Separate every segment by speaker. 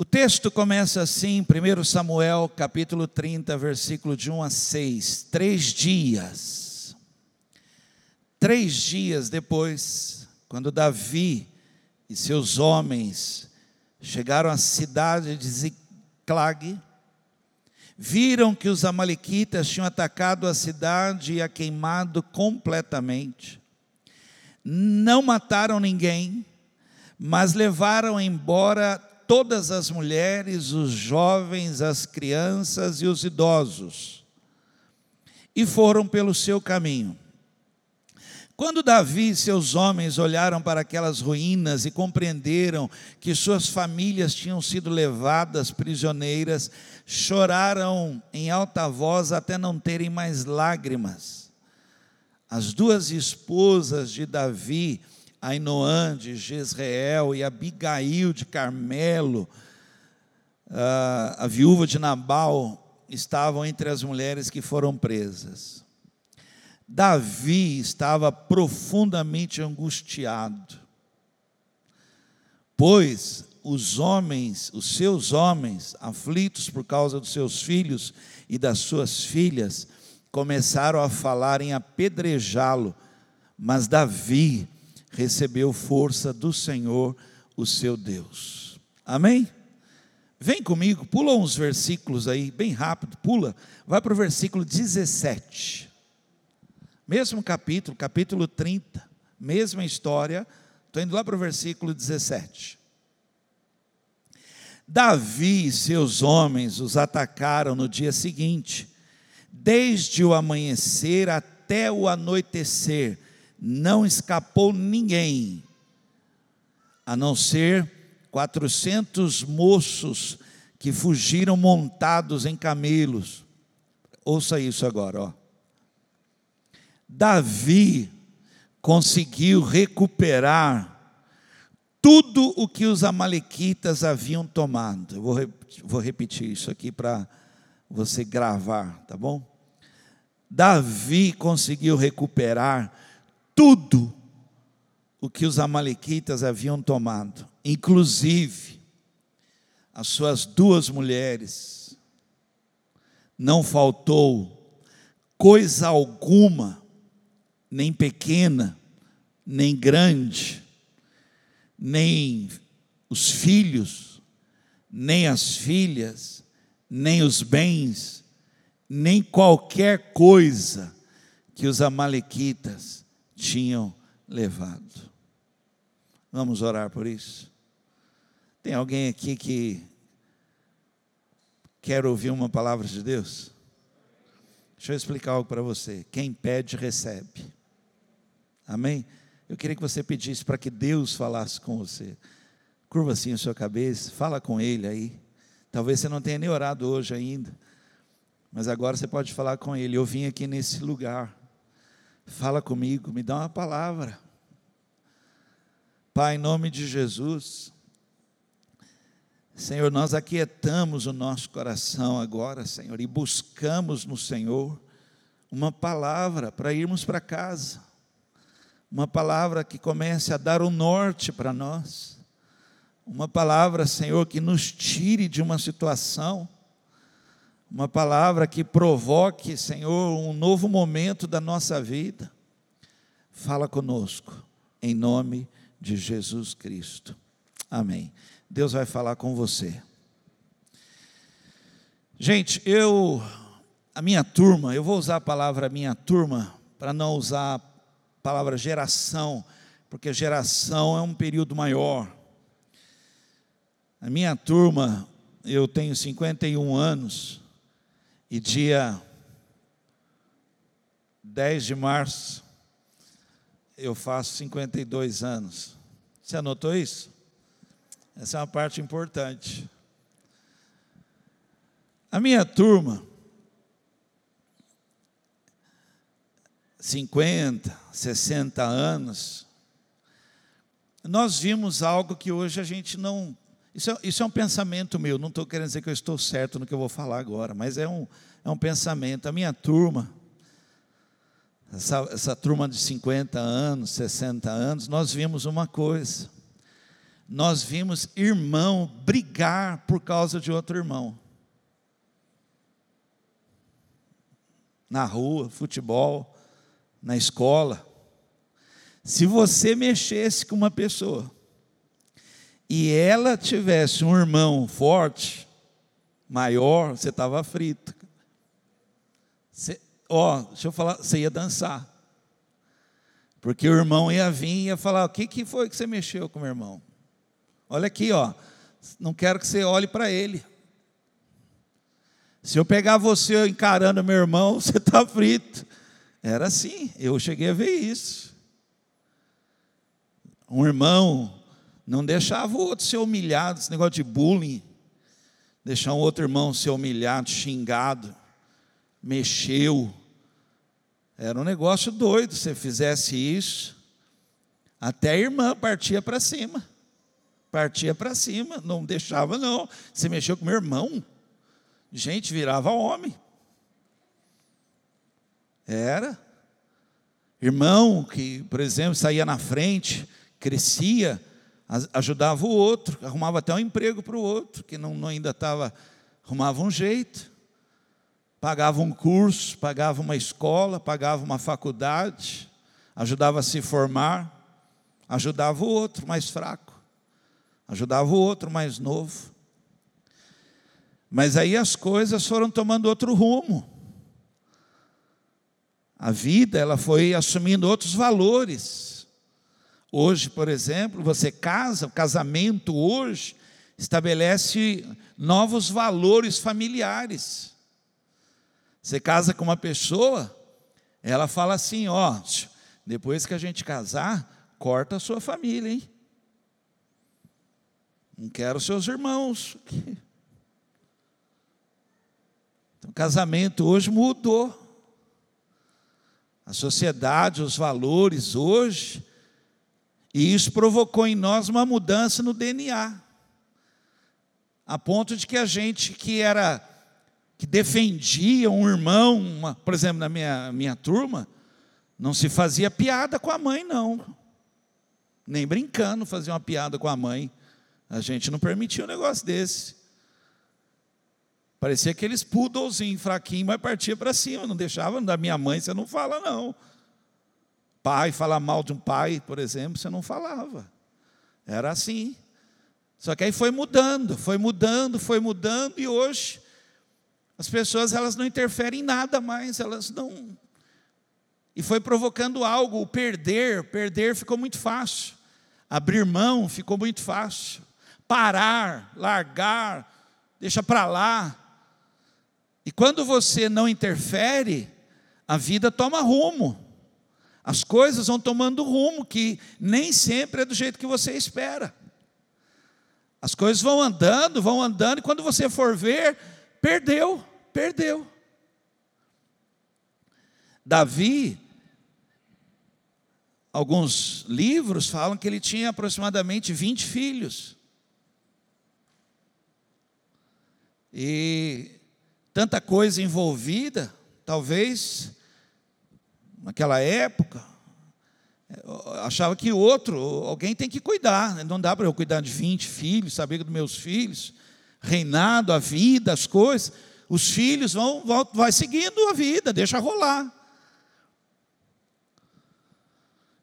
Speaker 1: O texto começa assim, 1 Samuel capítulo 30, versículo de 1 a 6. Três dias. Três dias depois, quando Davi e seus homens chegaram à cidade de Ziclag, viram que os amalequitas tinham atacado a cidade e a queimado completamente. Não mataram ninguém, mas levaram embora todas as mulheres, os jovens, as crianças e os idosos, e foram pelo seu caminho. Quando Davi e seus homens olharam para aquelas ruínas e compreenderam que suas famílias tinham sido levadas prisioneiras, choraram em alta voz até não terem mais lágrimas. As duas esposas de Davi, Ainoã de Jezreel e Abigail de Carmelo, a viúva de Nabal, estavam entre as mulheres que foram presas. Davi estava profundamente angustiado, pois os homens, os seus homens, aflitos por causa dos seus filhos e das suas filhas, começaram a falar em apedrejá-lo, mas Davi recebeu força do Senhor, o seu Deus. Amém? Vem comigo, pula uns versículos aí, bem rápido, pula, vai para o versículo 17. Mesmo capítulo, capítulo 30, mesma história, estou indo lá para o versículo 17. Davi e seus homens os atacaram no dia seguinte, desde o amanhecer até o anoitecer, não escapou ninguém, a não ser 400 moços que fugiram montados em camelos. Ouça isso agora, ó. Davi conseguiu recuperar tudo o que os amalequitas haviam tomado. Eu vou, vou repetir isso aqui para você gravar, tá bom? Davi conseguiu recuperar tudo o que os Amalequitas haviam tomado, inclusive as suas duas mulheres. Não faltou coisa alguma, nem pequena, nem grande, nem os filhos, nem as filhas, nem os bens, nem qualquer coisa que os Amalequitas tinham levado. Vamos orar por isso? Tem alguém aqui que quer ouvir uma palavra de Deus? Deixa eu explicar algo para você. Quem pede, recebe. Amém? Eu queria que você pedisse para que Deus falasse com você. Curva assim a sua cabeça, fala com Ele aí. Talvez você não tenha nem orado hoje ainda, mas agora você pode falar com Ele. Eu vim aqui nesse lugar Fala comigo, me dá uma palavra. Pai, em nome de Jesus, Senhor, nós aquietamos o nosso coração agora, Senhor, e buscamos no Senhor uma palavra para irmos para casa, uma palavra que comece a dar o norte para nós, uma palavra, Senhor, que nos tire de uma situação, uma palavra que provoque, Senhor, um novo momento da nossa vida. Fala conosco, em nome de Jesus Cristo. Amém. Deus vai falar com você. Gente, eu, a minha turma, eu vou usar a palavra minha turma, para não usar a palavra geração, porque geração é um período maior. A minha turma, eu tenho 51 anos, e dia 10 de março eu faço 52 anos. Você anotou isso? Essa é uma parte importante. A minha turma, 50, 60 anos, nós vimos algo que hoje a gente não isso é, isso é um pensamento meu, não estou querendo dizer que eu estou certo no que eu vou falar agora, mas é um, é um pensamento. A minha turma, essa, essa turma de 50 anos, 60 anos, nós vimos uma coisa. nós vimos irmão brigar por causa de outro irmão. Na rua, futebol, na escola. Se você mexesse com uma pessoa e ela tivesse um irmão forte, maior, você estava frito. Você, ó, deixa eu falar, você ia dançar. Porque o irmão ia vir e ia falar: O que, que foi que você mexeu com o meu irmão? Olha aqui, ó. Não quero que você olhe para ele. Se eu pegar você encarando meu irmão, você está frito. Era assim, eu cheguei a ver isso. Um irmão não deixava o outro ser humilhado, esse negócio de bullying, deixar um outro irmão ser humilhado, xingado, mexeu. Era um negócio doido, se fizesse isso, até a irmã partia para cima. Partia para cima, não deixava não. Você mexeu com meu irmão, gente, virava homem. Era. Irmão que, por exemplo, saía na frente, crescia, ajudava o outro, arrumava até um emprego para o outro, que não, não ainda estava, arrumava um jeito pagava um curso, pagava uma escola, pagava uma faculdade, ajudava a se formar, ajudava o outro mais fraco, ajudava o outro mais novo. Mas aí as coisas foram tomando outro rumo. A vida, ela foi assumindo outros valores. Hoje, por exemplo, você casa, o casamento hoje estabelece novos valores familiares. Você casa com uma pessoa, ela fala assim: ó, depois que a gente casar, corta a sua família, hein? Não quero seus irmãos. Então, casamento hoje mudou. A sociedade, os valores hoje, e isso provocou em nós uma mudança no DNA. A ponto de que a gente que era que defendia um irmão, uma, por exemplo, na minha, minha turma, não se fazia piada com a mãe, não. Nem brincando fazia uma piada com a mãe. A gente não permitia um negócio desse. Parecia aqueles poodlezinhos fraquinhos, mas partia para cima, não deixava da minha mãe, você não fala, não. Pai, falar mal de um pai, por exemplo, você não falava. Era assim. Só que aí foi mudando, foi mudando, foi mudando, e hoje as pessoas elas não interferem em nada mais, elas não. E foi provocando algo, o perder, perder ficou muito fácil. Abrir mão ficou muito fácil. Parar, largar, deixa para lá. E quando você não interfere, a vida toma rumo. As coisas vão tomando rumo que nem sempre é do jeito que você espera. As coisas vão andando, vão andando, e quando você for ver, perdeu, perdeu. Davi, alguns livros falam que ele tinha aproximadamente 20 filhos. E tanta coisa envolvida, talvez, naquela época, achava que outro, alguém tem que cuidar, né? não dá para eu cuidar de 20 filhos, saber dos meus filhos reinado, a vida, as coisas, os filhos vão, vão vai seguindo a vida, deixa rolar.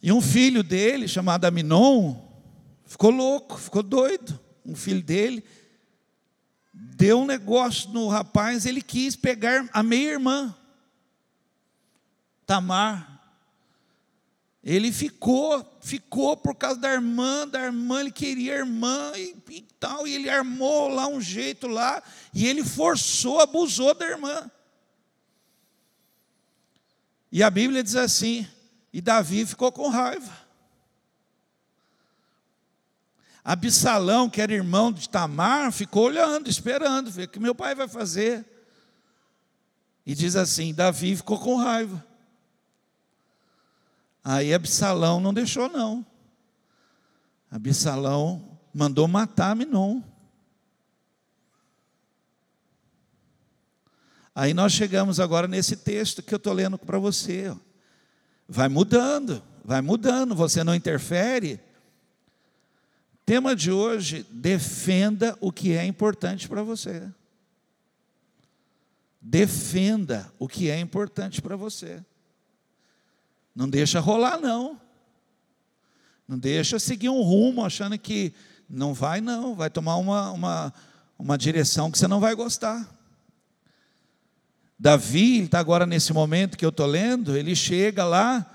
Speaker 1: E um filho dele, chamado Aminon, ficou louco, ficou doido. Um filho dele deu um negócio no rapaz, ele quis pegar a meia-irmã, Tamar. Ele ficou, ficou por causa da irmã, da irmã, ele queria a irmã e, e, tal, e ele armou lá um jeito lá, e ele forçou, abusou da irmã. E a Bíblia diz assim: e Davi ficou com raiva. Absalão, que era irmão de Tamar, ficou olhando, esperando, ver o que meu pai vai fazer. E diz assim: Davi ficou com raiva. Aí Absalão não deixou, não. Absalão mandou matar Minon. Aí nós chegamos agora nesse texto que eu estou lendo para você. Vai mudando, vai mudando, você não interfere. Tema de hoje: defenda o que é importante para você. Defenda o que é importante para você. Não deixa rolar, não. Não deixa seguir um rumo achando que não vai, não. Vai tomar uma, uma, uma direção que você não vai gostar. Davi, está agora nesse momento que eu estou lendo, ele chega lá,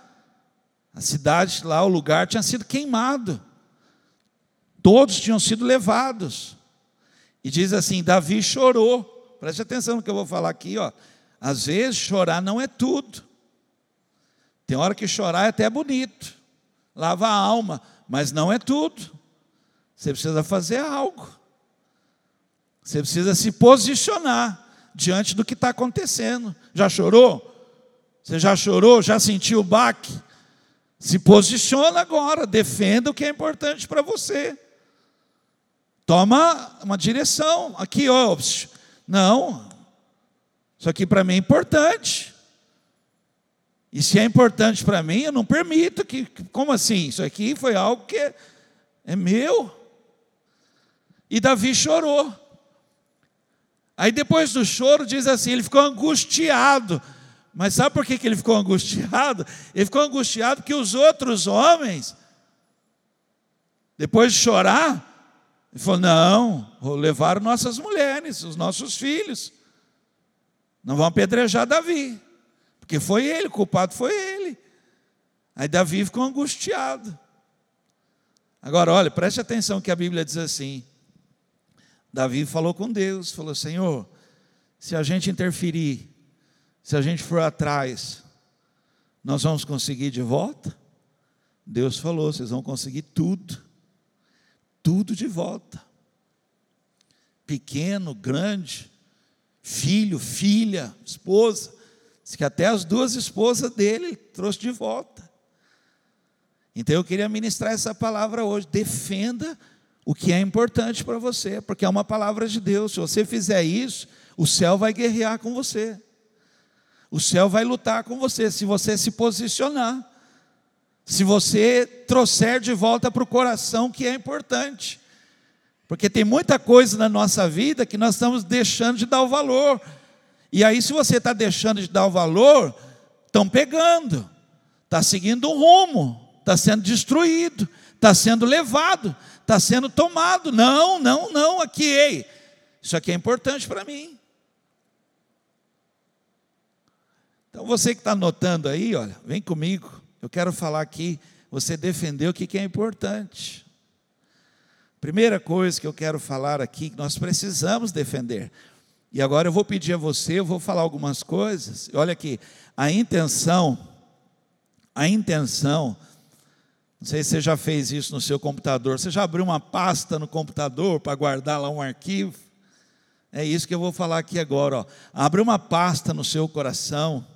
Speaker 1: a cidade lá, o lugar tinha sido queimado. Todos tinham sido levados. E diz assim: Davi chorou. Preste atenção no que eu vou falar aqui, ó. Às vezes chorar não é tudo. Tem hora que chorar é até bonito, lava a alma, mas não é tudo. Você precisa fazer algo. Você precisa se posicionar diante do que está acontecendo. Já chorou? Você já chorou? Já sentiu o baque? Se posiciona agora, defenda o que é importante para você. Toma uma direção. Aqui, ó. Não, isso aqui para mim é importante. E se é importante para mim, eu não permito que. Como assim? Isso aqui foi algo que é, meu. E Davi chorou. Aí depois do choro, diz assim: ele ficou angustiado. Mas sabe por que, que ele ficou angustiado? Ele ficou angustiado porque os outros homens, depois de chorar, ele falou: não, vou levar nossas mulheres, os nossos filhos. Não vão apedrejar Davi. Porque foi ele, o culpado foi ele. Aí Davi ficou angustiado. Agora, olha, preste atenção que a Bíblia diz assim: Davi falou com Deus, falou: Senhor, se a gente interferir, se a gente for atrás, nós vamos conseguir de volta? Deus falou: vocês vão conseguir tudo, tudo de volta. Pequeno, grande, filho, filha, esposa, Diz que até as duas esposas dele ele trouxe de volta. Então eu queria ministrar essa palavra hoje. Defenda o que é importante para você, porque é uma palavra de Deus. Se você fizer isso, o céu vai guerrear com você. O céu vai lutar com você se você se posicionar. Se você trouxer de volta para o coração que é importante. Porque tem muita coisa na nossa vida que nós estamos deixando de dar o valor. E aí, se você está deixando de dar o valor, estão pegando, está seguindo um rumo, está sendo destruído, está sendo levado, está sendo tomado. Não, não, não, aqui, ei, isso aqui é importante para mim. Então, você que está anotando aí, olha, vem comigo, eu quero falar aqui, você defendeu o que é importante. Primeira coisa que eu quero falar aqui, que nós precisamos defender. E agora eu vou pedir a você, eu vou falar algumas coisas. Olha aqui, a intenção, a intenção, não sei se você já fez isso no seu computador, você já abriu uma pasta no computador para guardar lá um arquivo? É isso que eu vou falar aqui agora. Ó. Abre uma pasta no seu coração.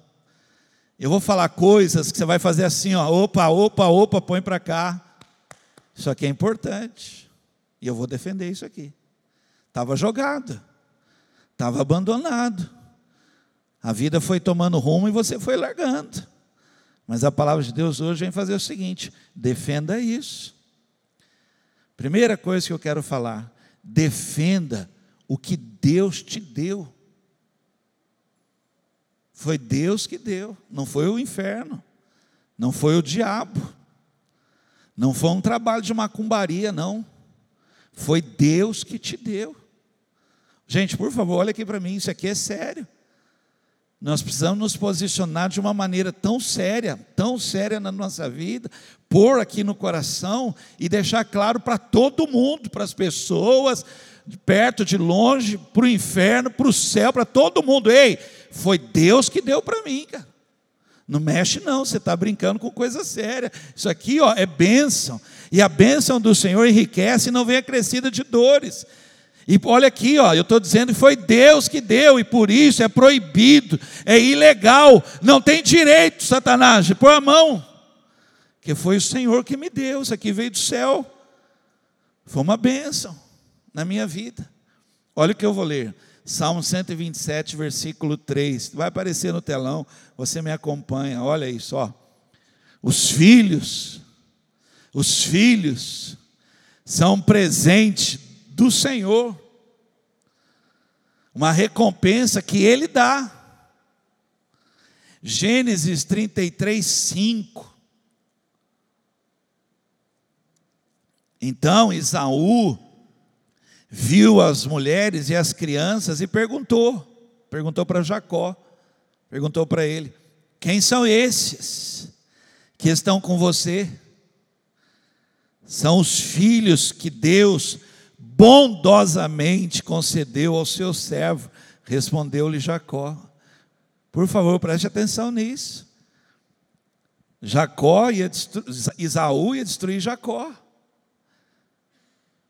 Speaker 1: Eu vou falar coisas que você vai fazer assim, ó, opa, opa, opa, põe para cá. Isso aqui é importante. E eu vou defender isso aqui. Estava jogado. Estava abandonado. A vida foi tomando rumo e você foi largando. Mas a palavra de Deus hoje vem fazer o seguinte: defenda isso. Primeira coisa que eu quero falar: defenda o que Deus te deu. Foi Deus que deu, não foi o inferno, não foi o diabo, não foi um trabalho de macumbaria, não. Foi Deus que te deu. Gente, por favor, olha aqui para mim, isso aqui é sério. Nós precisamos nos posicionar de uma maneira tão séria, tão séria na nossa vida, pôr aqui no coração e deixar claro para todo mundo, para as pessoas, de perto, de longe, para o inferno, para o céu, para todo mundo. Ei, foi Deus que deu para mim, cara. Não mexe não, você está brincando com coisa séria. Isso aqui ó, é bênção. E a bênção do Senhor enriquece e não vem acrescida de dores. E olha aqui, ó, eu estou dizendo que foi Deus que deu, e por isso é proibido, é ilegal, não tem direito, Satanás, pôr a mão, que foi o Senhor que me deu, isso aqui veio do céu, foi uma bênção na minha vida. Olha o que eu vou ler, Salmo 127, versículo 3, vai aparecer no telão, você me acompanha, olha isso, ó. Os filhos, os filhos são presente do Senhor, uma recompensa que Ele dá. Gênesis 33, 5. Então Isaú viu as mulheres e as crianças e perguntou, perguntou para Jacó, perguntou para ele: Quem são esses que estão com você? São os filhos que Deus bondosamente concedeu ao seu servo, respondeu-lhe Jacó. Por favor, preste atenção nisso. Jacó ia destruir, Isaú ia destruir Jacó.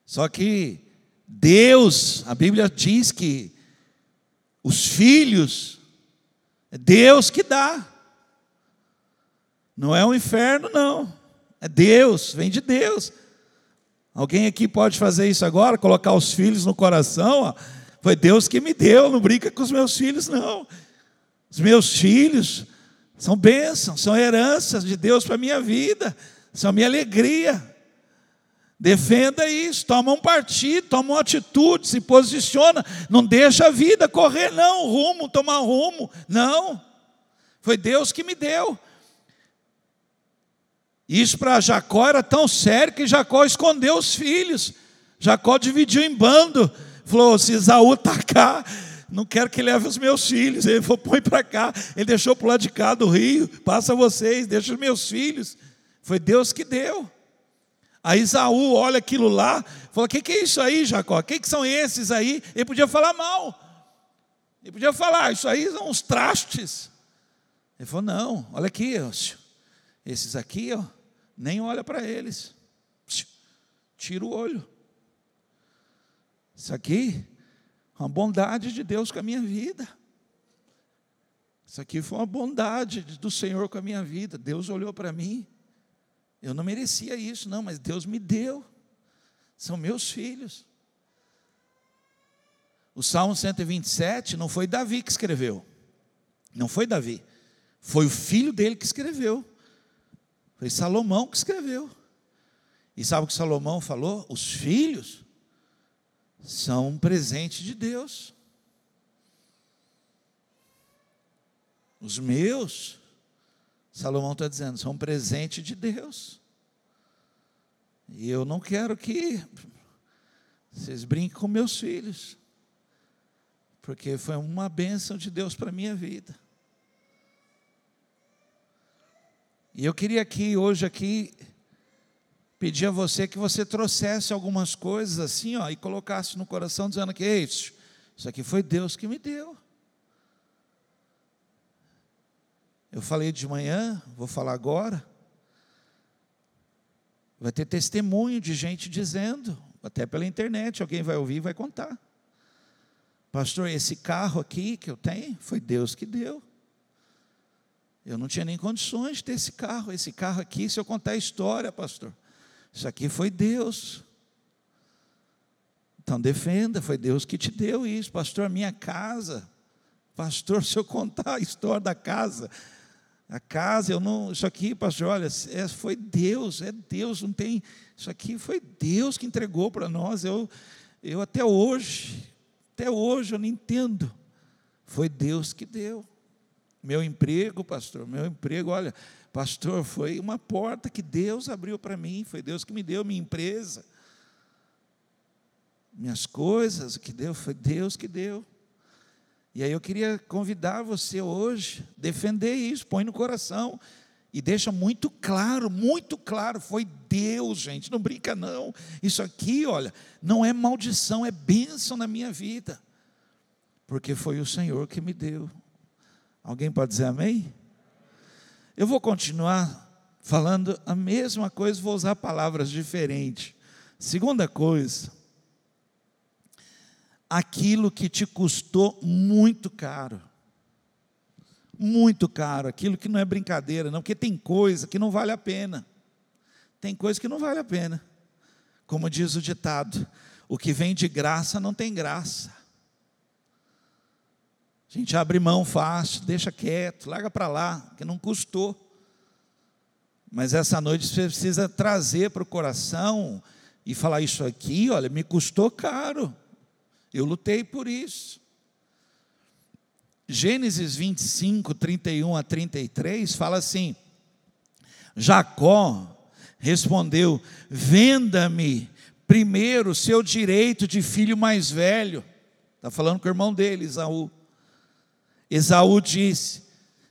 Speaker 1: Só que Deus, a Bíblia diz que os filhos, é Deus que dá. Não é o inferno, não. É Deus, vem de Deus. Alguém aqui pode fazer isso agora? Colocar os filhos no coração? Ó. Foi Deus que me deu, não brinca com os meus filhos, não. Os meus filhos são bênçãos, são heranças de Deus para a minha vida, são minha alegria. Defenda isso, toma um partido, toma uma atitude, se posiciona, não deixa a vida correr, não, rumo, tomar rumo, não. Foi Deus que me deu. Isso para Jacó era tão sério que Jacó escondeu os filhos. Jacó dividiu em bando. Falou: se Isaú cá, não quero que leve os meus filhos. Ele falou: põe para cá. Ele deixou para o lado de cá do rio. Passa vocês, deixa os meus filhos. Foi Deus que deu. Aí Isaú olha aquilo lá, fala: O que, que é isso aí, Jacó? O que, que são esses aí? Ele podia falar mal. Ele podia falar: Isso aí são uns trastes. Ele falou: Não, olha aqui, esses aqui, ó, nem olha para eles. Tira o olho. Isso aqui é uma bondade de Deus com a minha vida. Isso aqui foi uma bondade do Senhor com a minha vida. Deus olhou para mim. Eu não merecia isso, não, mas Deus me deu. São meus filhos. O Salmo 127 não foi Davi que escreveu. Não foi Davi. Foi o filho dele que escreveu. Foi Salomão que escreveu. E sabe o que Salomão falou? Os filhos são um presente de Deus. Os meus, Salomão está dizendo, são um presente de Deus. E eu não quero que vocês brinquem com meus filhos, porque foi uma bênção de Deus para a minha vida. E eu queria aqui, hoje aqui, pedir a você que você trouxesse algumas coisas assim, ó, e colocasse no coração dizendo que é isso, isso aqui foi Deus que me deu. Eu falei de manhã, vou falar agora. Vai ter testemunho de gente dizendo, até pela internet, alguém vai ouvir e vai contar. Pastor, esse carro aqui que eu tenho, foi Deus que deu. Eu não tinha nem condições de ter esse carro. Esse carro aqui, se eu contar a história, pastor, isso aqui foi Deus. Então defenda, foi Deus que te deu isso, pastor. Minha casa, pastor, se eu contar a história da casa, a casa, eu não, isso aqui, pastor, olha, é, foi Deus, é Deus, não tem, isso aqui foi Deus que entregou para nós. Eu, eu até hoje, até hoje eu não entendo. Foi Deus que deu. Meu emprego, pastor, meu emprego, olha, pastor, foi uma porta que Deus abriu para mim, foi Deus que me deu minha empresa. Minhas coisas, que deu, foi Deus que deu. E aí eu queria convidar você hoje, defender isso, põe no coração e deixa muito claro, muito claro, foi Deus, gente, não brinca não. Isso aqui, olha, não é maldição, é bênção na minha vida. Porque foi o Senhor que me deu. Alguém pode dizer amém? Eu vou continuar falando a mesma coisa, vou usar palavras diferentes. Segunda coisa, aquilo que te custou muito caro. Muito caro, aquilo que não é brincadeira, não, porque tem coisa que não vale a pena. Tem coisa que não vale a pena. Como diz o ditado, o que vem de graça não tem graça. A gente abre mão fácil, deixa quieto, larga para lá, que não custou. Mas essa noite você precisa trazer para o coração e falar: Isso aqui, olha, me custou caro. Eu lutei por isso. Gênesis 25, 31 a 33 fala assim: Jacó respondeu: Venda-me primeiro seu direito de filho mais velho. Está falando com o irmão dele, Esaú. Esaú disse: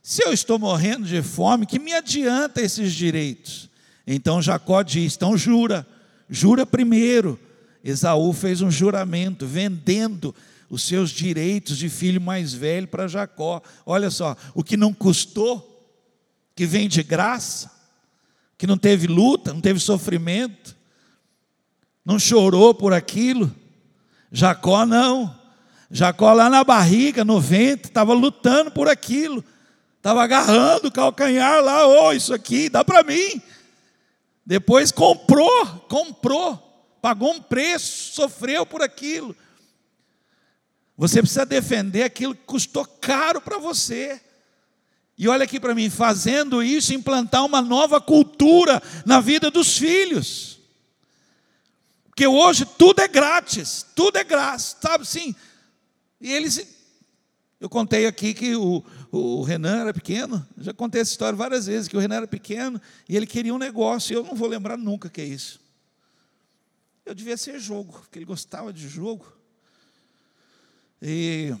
Speaker 1: Se eu estou morrendo de fome, que me adianta esses direitos? Então Jacó disse: Então jura, jura primeiro. Esaú fez um juramento, vendendo os seus direitos de filho mais velho para Jacó. Olha só, o que não custou, que vem de graça, que não teve luta, não teve sofrimento, não chorou por aquilo. Jacó não. Jacó lá na barriga, no ventre, estava lutando por aquilo. Estava agarrando o calcanhar lá, oh, isso aqui, dá para mim. Depois comprou, comprou, pagou um preço, sofreu por aquilo. Você precisa defender aquilo que custou caro para você. E olha aqui para mim, fazendo isso, implantar uma nova cultura na vida dos filhos. Porque hoje tudo é grátis, tudo é grátis, sabe sim? E eles, eu contei aqui que o, o Renan era pequeno, já contei essa história várias vezes, que o Renan era pequeno e ele queria um negócio, e eu não vou lembrar nunca que é isso. Eu devia ser jogo, porque ele gostava de jogo. E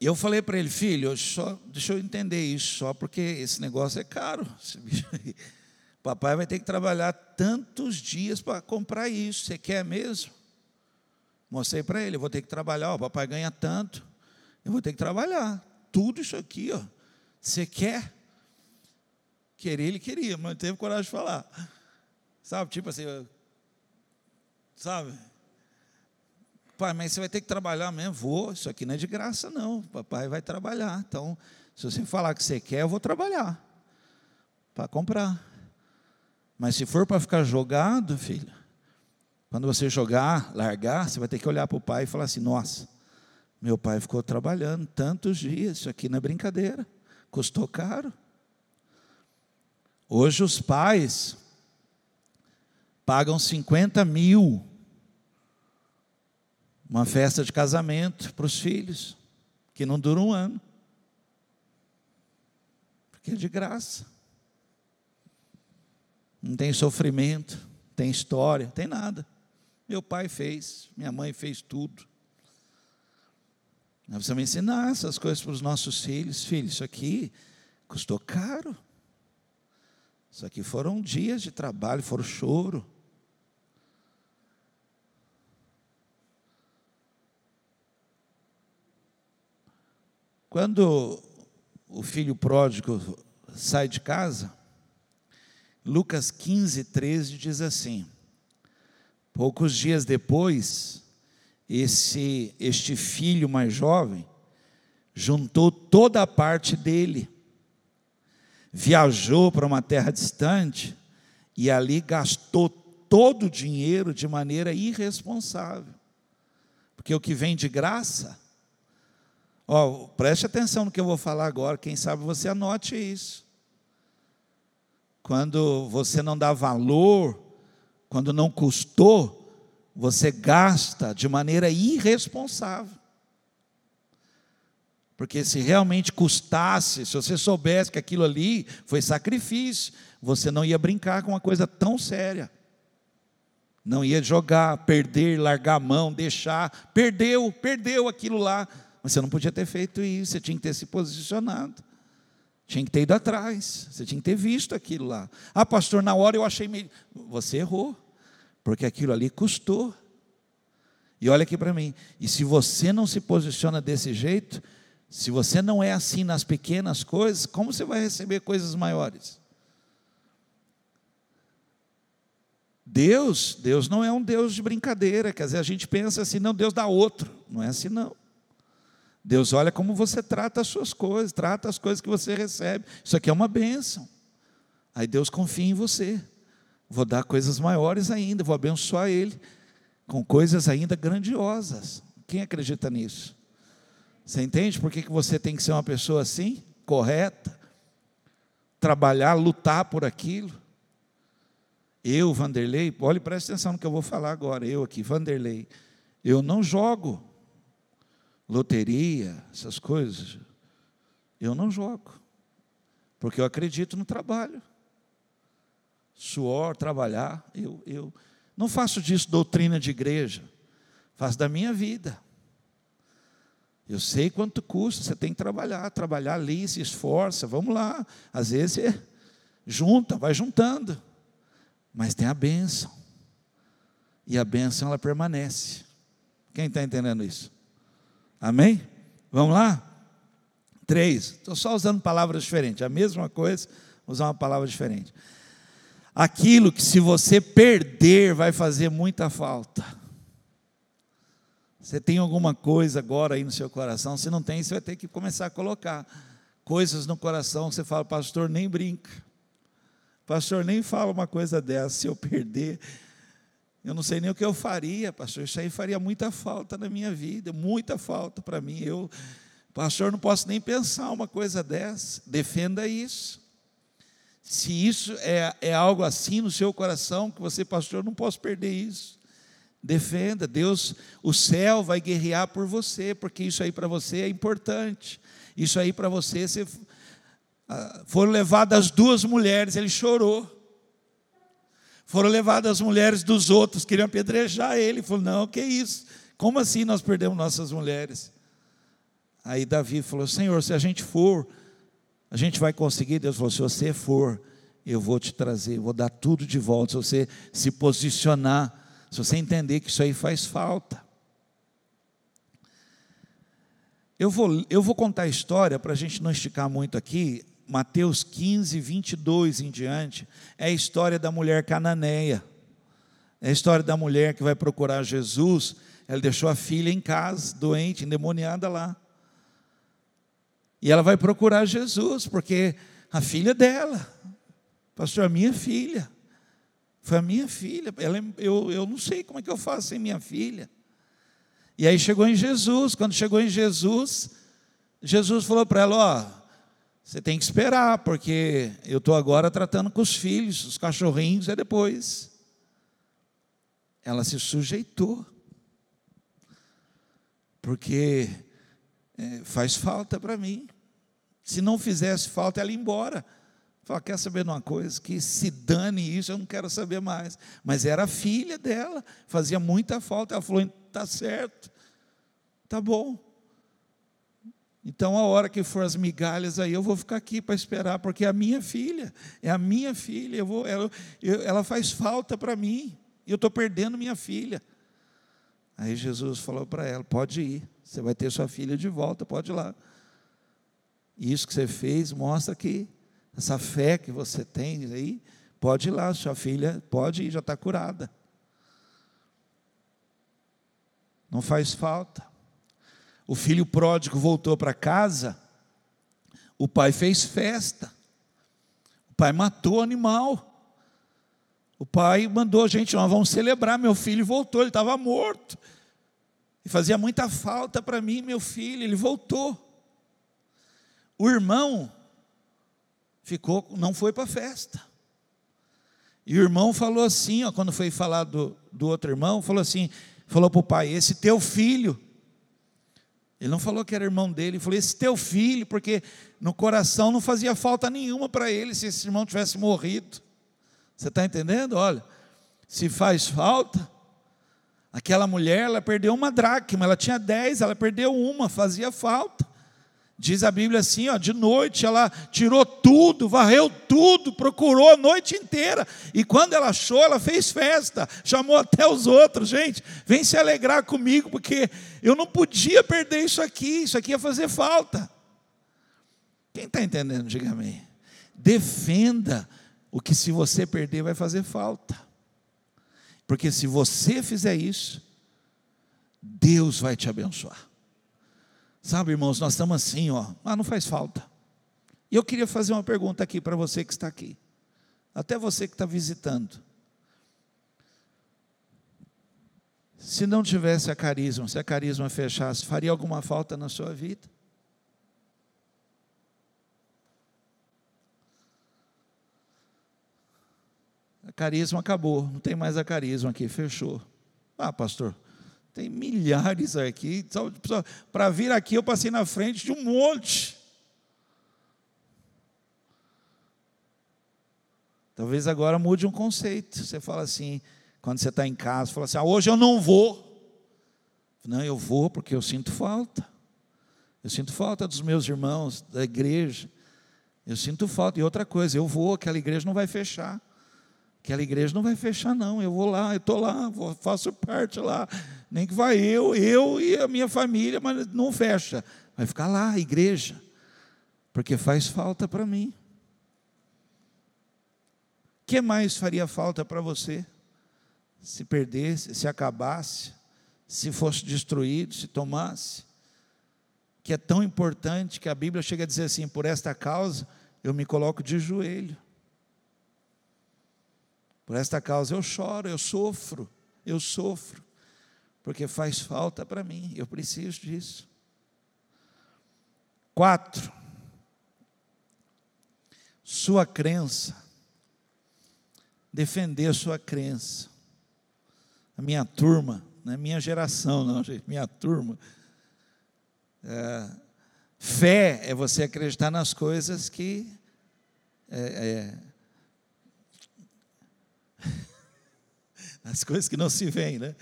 Speaker 1: eu falei para ele, filho, só, deixa eu entender isso, só porque esse negócio é caro. Papai vai ter que trabalhar tantos dias para comprar isso. Você quer mesmo? Mostrei para ele, vou ter que trabalhar, o papai ganha tanto, eu vou ter que trabalhar. Tudo isso aqui, ó. Você quer? Querer, ele queria, mas não teve coragem de falar. Sabe, tipo assim, sabe? Pai, mas você vai ter que trabalhar mesmo? Vou, isso aqui não é de graça, não. Papai vai trabalhar. Então, se você falar que você quer, eu vou trabalhar para comprar. Mas se for para ficar jogado, filho, quando você jogar, largar, você vai ter que olhar para o pai e falar assim: nossa, meu pai ficou trabalhando tantos dias, isso aqui não é brincadeira, custou caro. Hoje os pais pagam 50 mil uma festa de casamento para os filhos, que não dura um ano, porque é de graça. Não tem sofrimento, tem história, tem nada. Meu pai fez, minha mãe fez tudo. Nós precisamos ensinar essas coisas para os nossos filhos. Filhos, isso aqui custou caro. Isso aqui foram dias de trabalho, foram choro. Quando o filho pródigo sai de casa, Lucas 15, 13 diz assim: Poucos dias depois, esse este filho mais jovem juntou toda a parte dele, viajou para uma terra distante e ali gastou todo o dinheiro de maneira irresponsável. Porque o que vem de graça Ó, preste atenção no que eu vou falar agora, quem sabe você anote isso. Quando você não dá valor, quando não custou, você gasta de maneira irresponsável. Porque se realmente custasse, se você soubesse que aquilo ali foi sacrifício, você não ia brincar com uma coisa tão séria. Não ia jogar, perder, largar a mão, deixar. Perdeu, perdeu aquilo lá. Mas você não podia ter feito isso, você tinha que ter se posicionado. Tinha que ter ido atrás, você tinha que ter visto aquilo lá. Ah, pastor, na hora eu achei meio. Você errou, porque aquilo ali custou. E olha aqui para mim, e se você não se posiciona desse jeito, se você não é assim nas pequenas coisas, como você vai receber coisas maiores? Deus, Deus não é um Deus de brincadeira, quer dizer, a gente pensa assim, não, Deus dá outro. Não é assim, não. Deus olha como você trata as suas coisas, trata as coisas que você recebe. Isso aqui é uma bênção. Aí Deus confia em você. Vou dar coisas maiores ainda, vou abençoar Ele com coisas ainda grandiosas. Quem acredita nisso? Você entende por que você tem que ser uma pessoa assim, correta, trabalhar, lutar por aquilo? Eu, Vanderlei, olhe, preste atenção no que eu vou falar agora. Eu aqui, Vanderlei, eu não jogo loteria, essas coisas. Eu não jogo, porque eu acredito no trabalho. Suor, trabalhar, eu, eu não faço disso doutrina de igreja, faço da minha vida. Eu sei quanto custa, você tem que trabalhar, trabalhar ali, se esforça, vamos lá. Às vezes você junta, vai juntando, mas tem a bênção, e a bênção ela permanece. Quem está entendendo isso? Amém? Vamos lá? Três. Estou só usando palavras diferentes. A mesma coisa, usar uma palavra diferente. Aquilo que se você perder vai fazer muita falta. Você tem alguma coisa agora aí no seu coração? Se não tem, você vai ter que começar a colocar coisas no coração. Você fala, pastor, nem brinca. Pastor, nem fala uma coisa dessa. Se eu perder, eu não sei nem o que eu faria, pastor. Isso aí faria muita falta na minha vida, muita falta para mim. Eu, pastor, não posso nem pensar uma coisa dessa. Defenda isso. Se isso é, é algo assim no seu coração, que você, pastor, não posso perder isso. Defenda, Deus, o céu vai guerrear por você, porque isso aí para você é importante. Isso aí para você, você ah, foram levadas duas mulheres, ele chorou. Foram levadas as mulheres dos outros, queriam apedrejar ele. Falou: Não, que isso? Como assim nós perdemos nossas mulheres? Aí Davi falou: Senhor, se a gente for, a gente vai conseguir. Deus falou: Se você for, eu vou te trazer, vou dar tudo de volta. Se você se posicionar, se você entender que isso aí faz falta. Eu vou, eu vou contar a história para a gente não esticar muito aqui. Mateus 15, 22 em diante, é a história da mulher cananeia. É a história da mulher que vai procurar Jesus. Ela deixou a filha em casa, doente, endemoniada lá. E ela vai procurar Jesus, porque a filha dela, pastor, a minha filha, foi a minha filha. Ela, eu, eu não sei como é que eu faço sem minha filha. E aí chegou em Jesus. Quando chegou em Jesus, Jesus falou para ela: Ó, você tem que esperar, porque eu estou agora tratando com os filhos, os cachorrinhos é depois. Ela se sujeitou, porque é, faz falta para mim. Se não fizesse falta, ela ia embora. Fala, quer saber de uma coisa? Que se dane isso, eu não quero saber mais. Mas era a filha dela, fazia muita falta. Ela falou: está certo, tá bom. Então, a hora que for as migalhas aí, eu vou ficar aqui para esperar, porque é a minha filha, é a minha filha, eu vou, ela, eu, ela faz falta para mim, e eu estou perdendo minha filha. Aí Jesus falou para ela: pode ir, você vai ter sua filha de volta, pode ir lá. E isso que você fez mostra que essa fé que você tem aí, pode ir lá, sua filha pode ir, já está curada. Não faz falta o filho pródigo voltou para casa, o pai fez festa, o pai matou o animal. O pai mandou, gente, nós vamos celebrar, meu filho voltou, ele estava morto. E fazia muita falta para mim, meu filho, ele voltou. O irmão ficou, não foi para a festa. E o irmão falou assim, ó, quando foi falar do, do outro irmão, falou assim, falou para o pai, esse teu filho ele não falou que era irmão dele, ele falou: Esse teu filho, porque no coração não fazia falta nenhuma para ele se esse irmão tivesse morrido. Você está entendendo? Olha, se faz falta, aquela mulher, ela perdeu uma dracma, ela tinha dez, ela perdeu uma, fazia falta. Diz a Bíblia assim, ó, de noite ela tirou tudo, varreu tudo, procurou a noite inteira. E quando ela achou, ela fez festa, chamou até os outros, gente, vem se alegrar comigo, porque eu não podia perder isso aqui, isso aqui ia fazer falta. Quem está entendendo, diga amém. Defenda o que se você perder vai fazer falta. Porque se você fizer isso, Deus vai te abençoar. Sabe, irmãos, nós estamos assim, ó, ah, não faz falta. E eu queria fazer uma pergunta aqui para você que está aqui, até você que está visitando. Se não tivesse a carisma, se a carisma fechasse, faria alguma falta na sua vida? carisma acabou, não tem mais a carisma aqui, fechou. Ah, pastor, tem milhares aqui. Para vir aqui, eu passei na frente de um monte. Talvez agora mude um conceito. Você fala assim, quando você está em casa, fala assim: ah, hoje eu não vou. Não, eu vou porque eu sinto falta. Eu sinto falta dos meus irmãos, da igreja. Eu sinto falta. E outra coisa, eu vou, aquela igreja não vai fechar. Aquela igreja não vai fechar, não. Eu vou lá, eu estou lá, vou, faço parte lá. Nem que vai eu, eu e a minha família, mas não fecha. Vai ficar lá, a igreja. Porque faz falta para mim. O que mais faria falta para você? Se perdesse, se acabasse, se fosse destruído, se tomasse? Que é tão importante que a Bíblia chega a dizer assim: por esta causa eu me coloco de joelho. Por esta causa eu choro, eu sofro, eu sofro, porque faz falta para mim, eu preciso disso. Quatro, sua crença, defender sua crença. A minha turma, não é minha geração, não, gente, minha turma. É, fé é você acreditar nas coisas que é, é, as coisas que não se veem, né?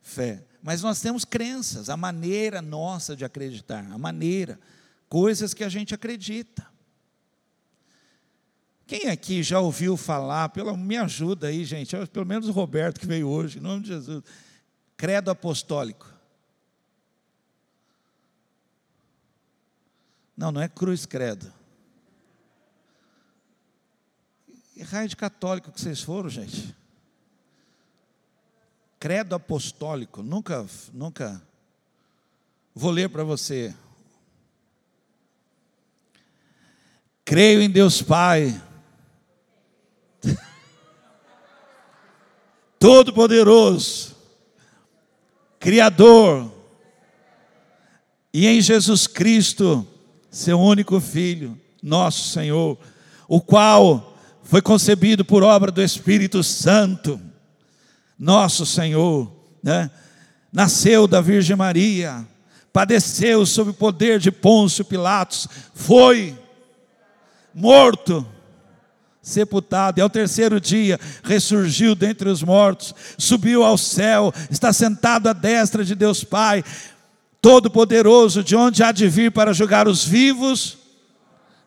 Speaker 1: Fé. Mas nós temos crenças, a maneira nossa de acreditar, a maneira, coisas que a gente acredita. Quem aqui já ouviu falar, pela, me ajuda aí, gente, pelo menos o Roberto que veio hoje, em nome de Jesus, credo apostólico. Não, não é cruz credo. Que raio de católico que vocês foram, gente? Credo apostólico, nunca, nunca. Vou ler para você. Creio em Deus Pai, Todo-Poderoso, Criador, e em Jesus Cristo, seu único Filho, nosso Senhor, o qual foi concebido por obra do Espírito Santo nosso Senhor, né? nasceu da Virgem Maria, padeceu sob o poder de Pôncio Pilatos, foi morto, sepultado, e ao terceiro dia ressurgiu dentre os mortos, subiu ao céu, está sentado à destra de Deus Pai, Todo-Poderoso, de onde há de vir para julgar os vivos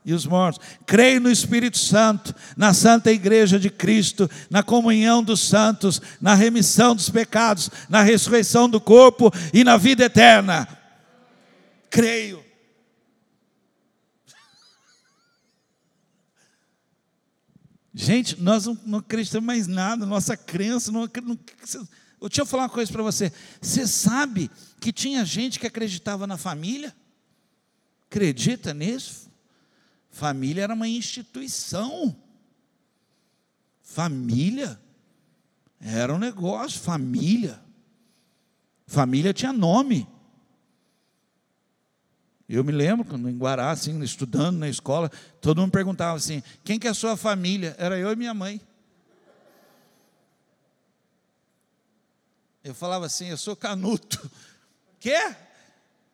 Speaker 1: e os mortos. Creio no Espírito Santo, na Santa Igreja de Cristo, na comunhão dos santos, na remissão dos pecados, na ressurreição do corpo e na vida eterna. Creio. Gente, nós não, acreditamos mais nada, nossa crença não, não Deixa eu falar uma coisa para você. Você sabe que tinha gente que acreditava na família? Acredita nisso? Família era uma instituição. Família era um negócio, família. Família tinha nome. Eu me lembro, no Guará, assim, estudando na escola, todo mundo perguntava assim: quem que é a sua família? Era eu e minha mãe. Eu falava assim: eu sou canuto. Quê?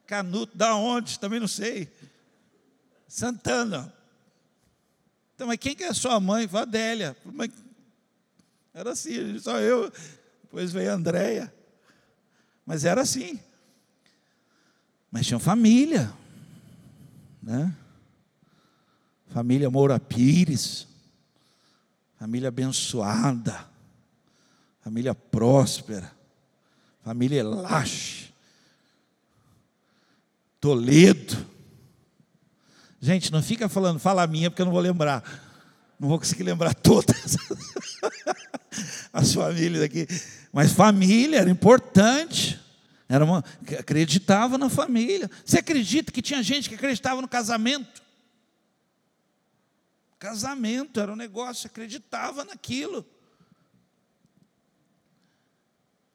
Speaker 1: Canuto, da onde? Também não sei. Santana. Então, mas quem que é sua mãe? Foi Adélia. Mas era assim, só eu. Depois veio a Andréia. Mas era assim. Mas tinha família. Né? Família Moura Pires. Família abençoada. Família próspera. Família Elache. Toledo. Gente, não fica falando, fala a minha, porque eu não vou lembrar. Não vou conseguir lembrar todas as famílias aqui. Mas família era importante. Era uma, acreditava na família. Você acredita que tinha gente que acreditava no casamento? Casamento era um negócio, acreditava naquilo.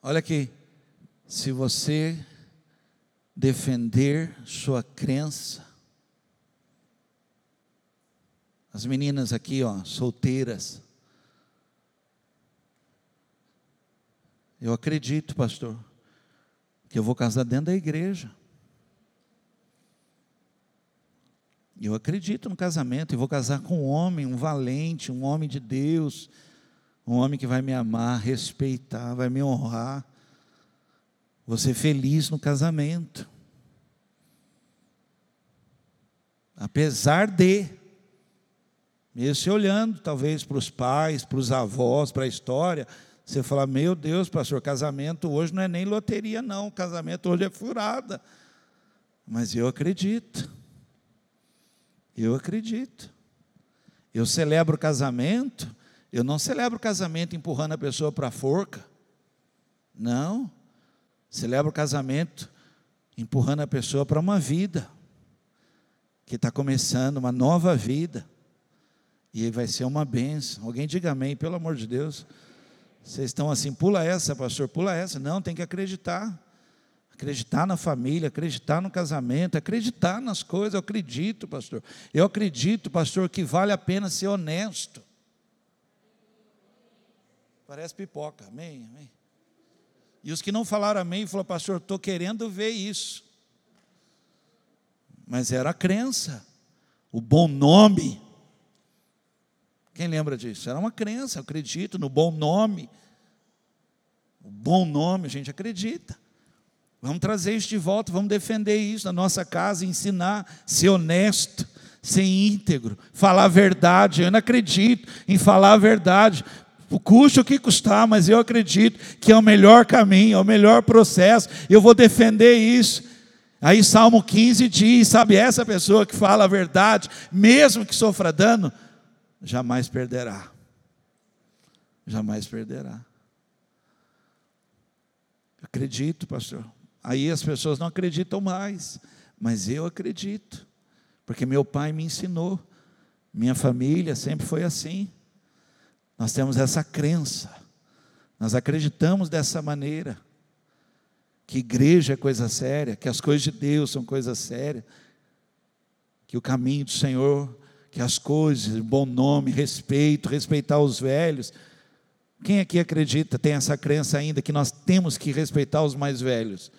Speaker 1: Olha aqui, se você defender sua crença, as meninas aqui, ó, solteiras. Eu acredito, pastor, que eu vou casar dentro da igreja. Eu acredito no casamento e vou casar com um homem, um valente, um homem de Deus, um homem que vai me amar, respeitar, vai me honrar. Vou ser feliz no casamento. Apesar de, mesmo se olhando talvez para os pais, para os avós, para a história, você fala: Meu Deus, pastor, casamento hoje não é nem loteria, não, casamento hoje é furada. Mas eu acredito, eu acredito. Eu celebro o casamento, eu não celebro o casamento empurrando a pessoa para a forca, não. Celebro o casamento empurrando a pessoa para uma vida que está começando uma nova vida. E vai ser uma benção. Alguém diga amém, pelo amor de Deus. Vocês estão assim, pula essa, pastor, pula essa. Não, tem que acreditar. Acreditar na família, acreditar no casamento, acreditar nas coisas. Eu acredito, pastor. Eu acredito, pastor, que vale a pena ser honesto. Parece pipoca, amém, amém. E os que não falaram amém, falaram, pastor, estou querendo ver isso mas era a crença, o bom nome. Quem lembra disso? Era uma crença, eu acredito no bom nome. O bom nome, a gente acredita. Vamos trazer isso de volta, vamos defender isso na nossa casa, ensinar, ser honesto, ser íntegro, falar a verdade. Eu não acredito em falar a verdade. Custe o que custar, mas eu acredito que é o melhor caminho, é o melhor processo. Eu vou defender isso. Aí Salmo 15 diz: sabe, essa pessoa que fala a verdade, mesmo que sofra dano, jamais perderá. Jamais perderá. Acredito, pastor. Aí as pessoas não acreditam mais, mas eu acredito, porque meu pai me ensinou, minha família sempre foi assim. Nós temos essa crença, nós acreditamos dessa maneira que igreja é coisa séria, que as coisas de Deus são coisa séria, que o caminho do Senhor, que as coisas, bom nome, respeito, respeitar os velhos. Quem aqui acredita, tem essa crença ainda que nós temos que respeitar os mais velhos?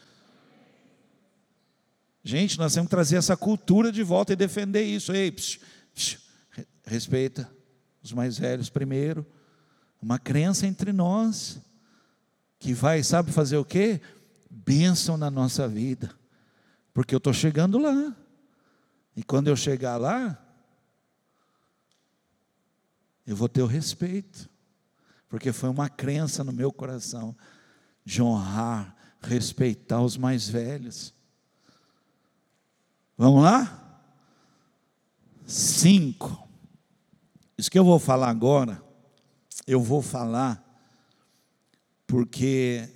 Speaker 1: Gente, nós temos que trazer essa cultura de volta e defender isso. Ei, psh, psh, respeita os mais velhos primeiro. Uma crença entre nós que vai, sabe fazer o quê? bênção na nossa vida, porque eu estou chegando lá, e quando eu chegar lá, eu vou ter o respeito, porque foi uma crença no meu coração de honrar, respeitar os mais velhos. Vamos lá? Cinco. Isso que eu vou falar agora, eu vou falar porque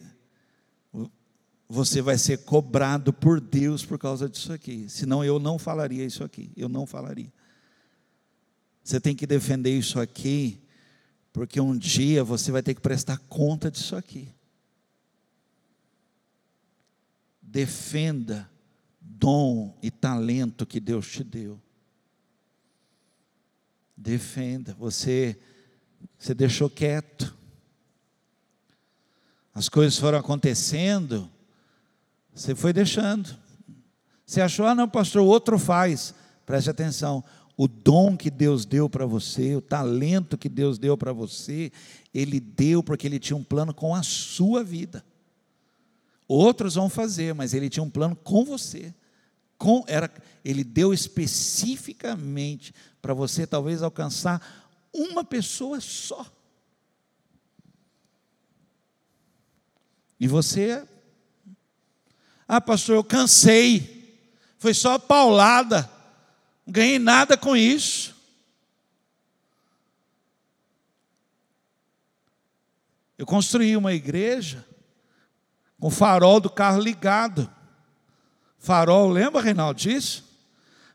Speaker 1: você vai ser cobrado por Deus por causa disso aqui. Senão eu não falaria isso aqui. Eu não falaria. Você tem que defender isso aqui, porque um dia você vai ter que prestar conta disso aqui. Defenda dom e talento que Deus te deu. Defenda. Você, você deixou quieto. As coisas foram acontecendo você foi deixando. Você achou, ah, não, pastor, o outro faz. Preste atenção. O dom que Deus deu para você, o talento que Deus deu para você, Ele deu porque Ele tinha um plano com a sua vida. Outros vão fazer, mas Ele tinha um plano com você. Com, era, ele deu especificamente para você talvez alcançar uma pessoa só. E você ah, pastor, eu cansei. Foi só paulada. Não ganhei nada com isso. Eu construí uma igreja com o farol do carro ligado. Farol, lembra, Reinaldo, disso?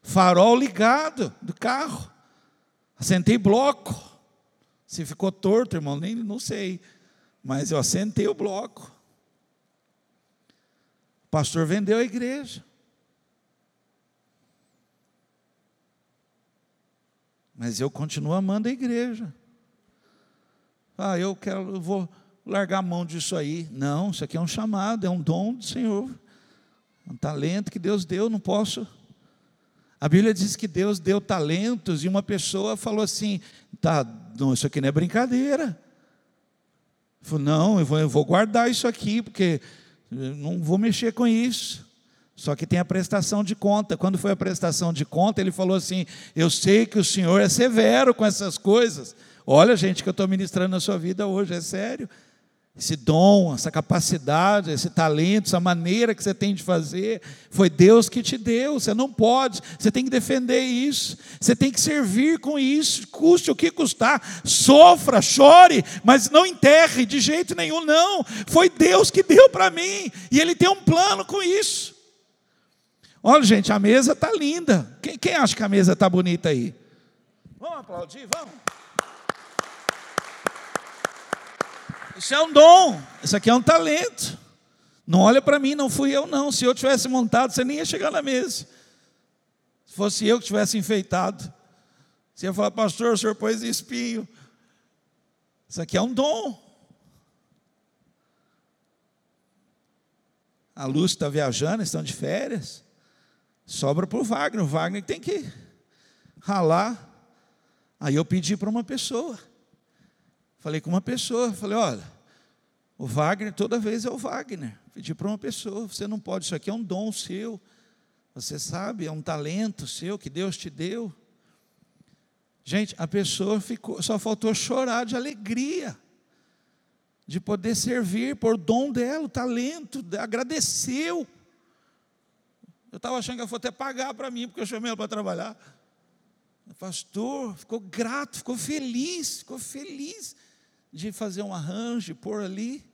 Speaker 1: Farol ligado do carro. Assentei bloco. Se ficou torto, irmão, nem não sei. Mas eu assentei o bloco. O pastor vendeu a igreja. Mas eu continuo amando a igreja. Ah, eu quero, eu vou, largar a mão disso aí. Não, isso aqui é um chamado, é um dom do Senhor. Um talento que Deus deu, não posso. A Bíblia diz que Deus deu talentos e uma pessoa falou assim: tá, não, isso aqui não é brincadeira. Falou, não, eu vou, eu vou guardar isso aqui, porque não vou mexer com isso. Só que tem a prestação de conta. Quando foi a prestação de conta, ele falou assim: Eu sei que o Senhor é severo com essas coisas. Olha, gente, que eu estou ministrando na sua vida hoje, é sério esse dom, essa capacidade, esse talento, essa maneira que você tem de fazer, foi Deus que te deu. Você não pode, você tem que defender isso, você tem que servir com isso, custe o que custar, sofra, chore, mas não enterre de jeito nenhum, não. Foi Deus que deu para mim, e Ele tem um plano com isso. Olha, gente, a mesa está linda. Quem, quem acha que a mesa está bonita aí? Vamos aplaudir, vamos. Isso é um dom, isso aqui é um talento. Não olha para mim, não fui eu, não. Se eu tivesse montado, você nem ia chegar na mesa. Se fosse eu que tivesse enfeitado, você ia falar, pastor, o senhor pôs espinho. Isso aqui é um dom. A Luz está viajando, estão de férias. Sobra para o Wagner. O Wagner tem que ralar. Aí eu pedi para uma pessoa. Falei com uma pessoa, falei, olha, o Wagner toda vez é o Wagner. Pedi para uma pessoa, você não pode, isso aqui é um dom seu. Você sabe, é um talento seu que Deus te deu. Gente, a pessoa ficou, só faltou chorar de alegria de poder servir por dom dela, o talento, agradeceu. Eu estava achando que ela fosse até pagar para mim, porque eu chamei ela para trabalhar. O pastor ficou grato, ficou feliz, ficou feliz de fazer um arranjo, pôr ali.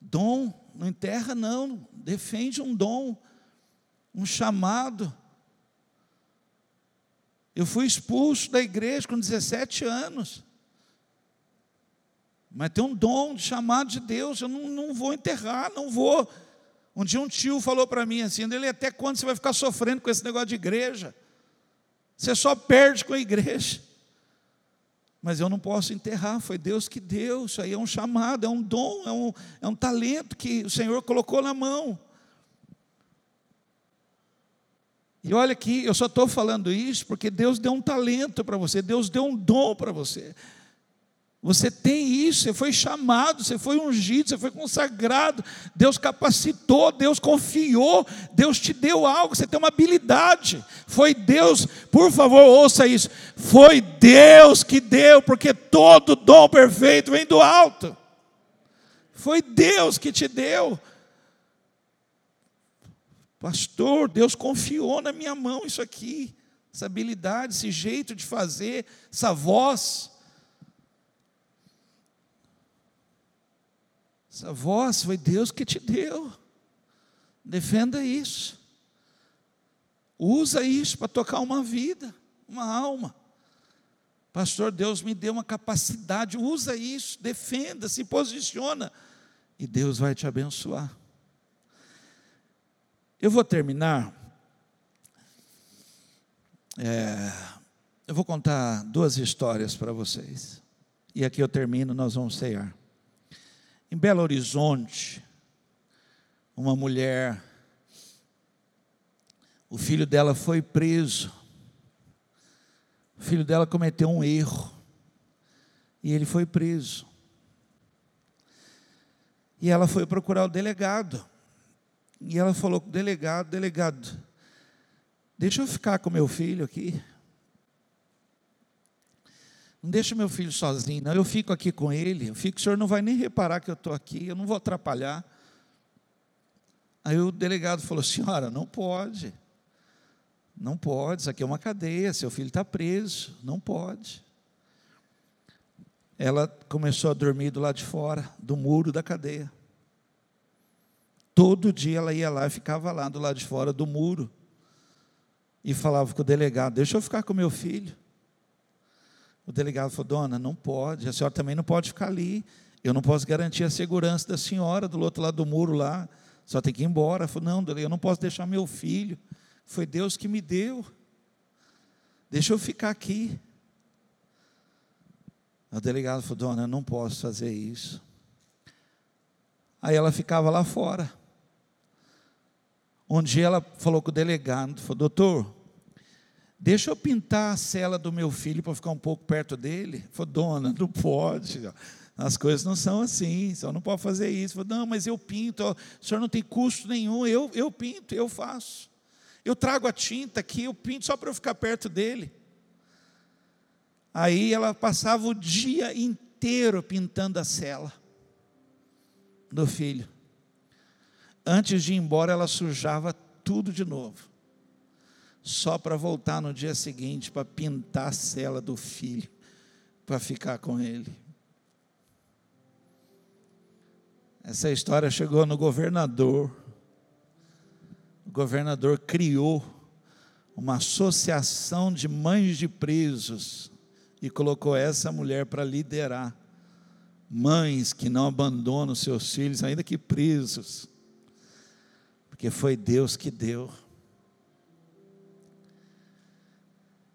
Speaker 1: Dom, não enterra, não, defende um dom, um chamado. Eu fui expulso da igreja com 17 anos. Mas tem um dom de chamado de Deus, eu não, não vou enterrar, não vou. Um dia um tio falou para mim assim, ele até quando você vai ficar sofrendo com esse negócio de igreja? Você só perde com a igreja mas eu não posso enterrar, foi Deus que deu, isso aí é um chamado, é um dom, é um, é um talento que o Senhor colocou na mão. E olha aqui, eu só estou falando isso porque Deus deu um talento para você, Deus deu um dom para você. Você tem isso, você foi chamado, você foi ungido, você foi consagrado, Deus capacitou, Deus confiou, Deus te deu algo, você tem uma habilidade. Foi Deus, por favor, ouça isso. Foi Deus que deu, porque todo dom perfeito vem do alto. Foi Deus que te deu. Pastor, Deus confiou na minha mão isso aqui, essa habilidade, esse jeito de fazer, essa voz. Essa voz foi Deus que te deu. Defenda isso. Usa isso para tocar uma vida, uma alma. Pastor, Deus me deu uma capacidade, usa isso, defenda, se posiciona, e Deus vai te abençoar. Eu vou terminar. É, eu vou contar duas histórias para vocês. E aqui eu termino, nós vamos cear. Em Belo Horizonte, uma mulher, o filho dela foi preso. O filho dela cometeu um erro e ele foi preso. E ela foi procurar o delegado. E ela falou com o delegado: delegado, deixa eu ficar com meu filho aqui. Não deixa meu filho sozinho, não. Eu fico aqui com ele. Eu fico, o senhor não vai nem reparar que eu estou aqui, eu não vou atrapalhar. Aí o delegado falou: Senhora, não pode. Não pode, isso aqui é uma cadeia, seu filho está preso, não pode. Ela começou a dormir do lado de fora, do muro da cadeia. Todo dia ela ia lá e ficava lá do lado de fora do muro. E falava com o delegado: Deixa eu ficar com meu filho. O delegado falou: Dona, não pode, a senhora também não pode ficar ali. Eu não posso garantir a segurança da senhora do outro lado do muro lá. Só tem que ir embora. Falou: Não, eu não posso deixar meu filho. Foi Deus que me deu. Deixa eu ficar aqui. O delegado falou: Dona, eu não posso fazer isso. Aí ela ficava lá fora. Um dia ela falou com o delegado, falou, doutor, deixa eu pintar a cela do meu filho para ficar um pouco perto dele. Falou, dona, não pode. As coisas não são assim, senhor não pode fazer isso. Falou, não, mas eu pinto, o senhor não tem custo nenhum, eu, eu pinto, eu faço. Eu trago a tinta aqui, eu pinto só para eu ficar perto dele. Aí ela passava o dia inteiro pintando a cela do filho. Antes de ir embora, ela sujava tudo de novo, só para voltar no dia seguinte para pintar a cela do filho, para ficar com ele. Essa história chegou no governador. O governador criou uma associação de mães de presos e colocou essa mulher para liderar. Mães que não abandonam seus filhos, ainda que presos, porque foi Deus que deu.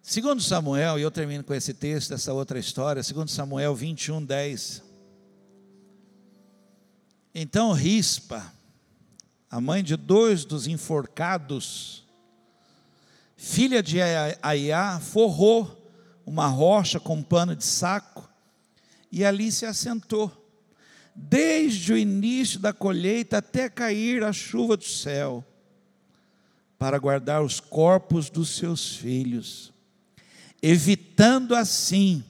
Speaker 1: Segundo Samuel, e eu termino com esse texto, essa outra história, segundo Samuel 21, 10. Então Rispa, a mãe de dois dos enforcados, filha de Aiá, forrou uma rocha com um pano de saco e ali se assentou, desde o início da colheita até cair a chuva do céu, para guardar os corpos dos seus filhos, evitando assim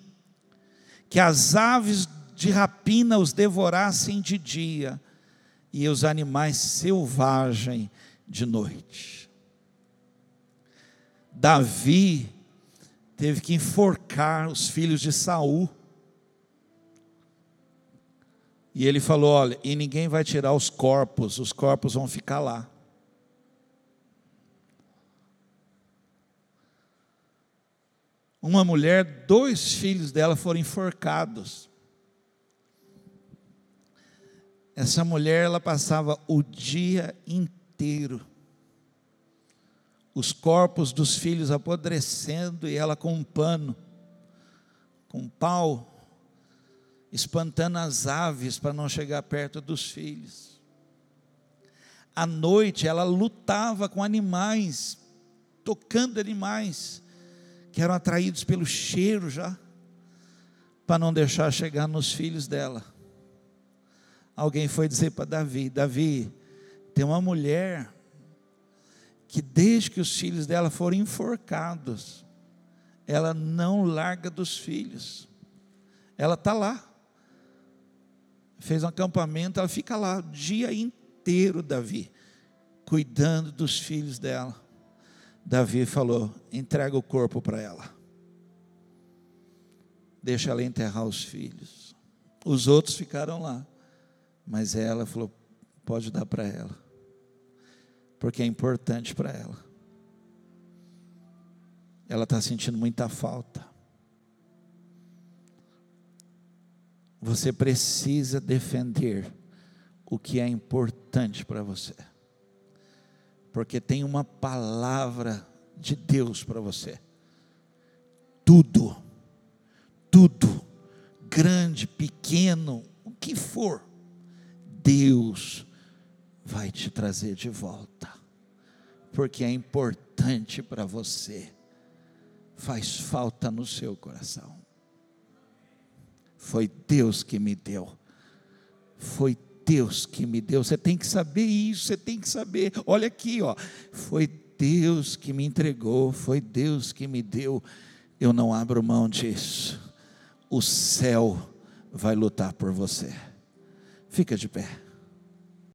Speaker 1: que as aves de rapina os devorassem de dia e os animais selvagens de noite. Davi teve que enforcar os filhos de Saul. E ele falou: Olha, e ninguém vai tirar os corpos, os corpos vão ficar lá. Uma mulher, dois filhos dela foram enforcados. Essa mulher, ela passava o dia inteiro os corpos dos filhos apodrecendo e ela com um pano, com um pau, espantando as aves para não chegar perto dos filhos. À noite ela lutava com animais, tocando animais, que eram atraídos pelo cheiro já, para não deixar chegar nos filhos dela. Alguém foi dizer para Davi: Davi, tem uma mulher que desde que os filhos dela foram enforcados, ela não larga dos filhos. Ela está lá. Fez um acampamento, ela fica lá o dia inteiro, Davi, cuidando dos filhos dela. Davi falou: entrega o corpo para ela. Deixa ela enterrar os filhos. Os outros ficaram lá. Mas ela falou: pode dar para ela porque é importante para ela. Ela está sentindo muita falta. Você precisa defender o que é importante para você, porque tem uma palavra de Deus para você. Tudo, tudo, grande, pequeno, o que for, Deus vai te trazer de volta, porque é importante para você, faz falta no seu coração. Foi Deus que me deu, foi Deus que me deu. Você tem que saber isso, você tem que saber. Olha aqui, ó, foi Deus que me entregou, foi Deus que me deu. Eu não abro mão disso. O céu vai lutar por você. Fica de pé.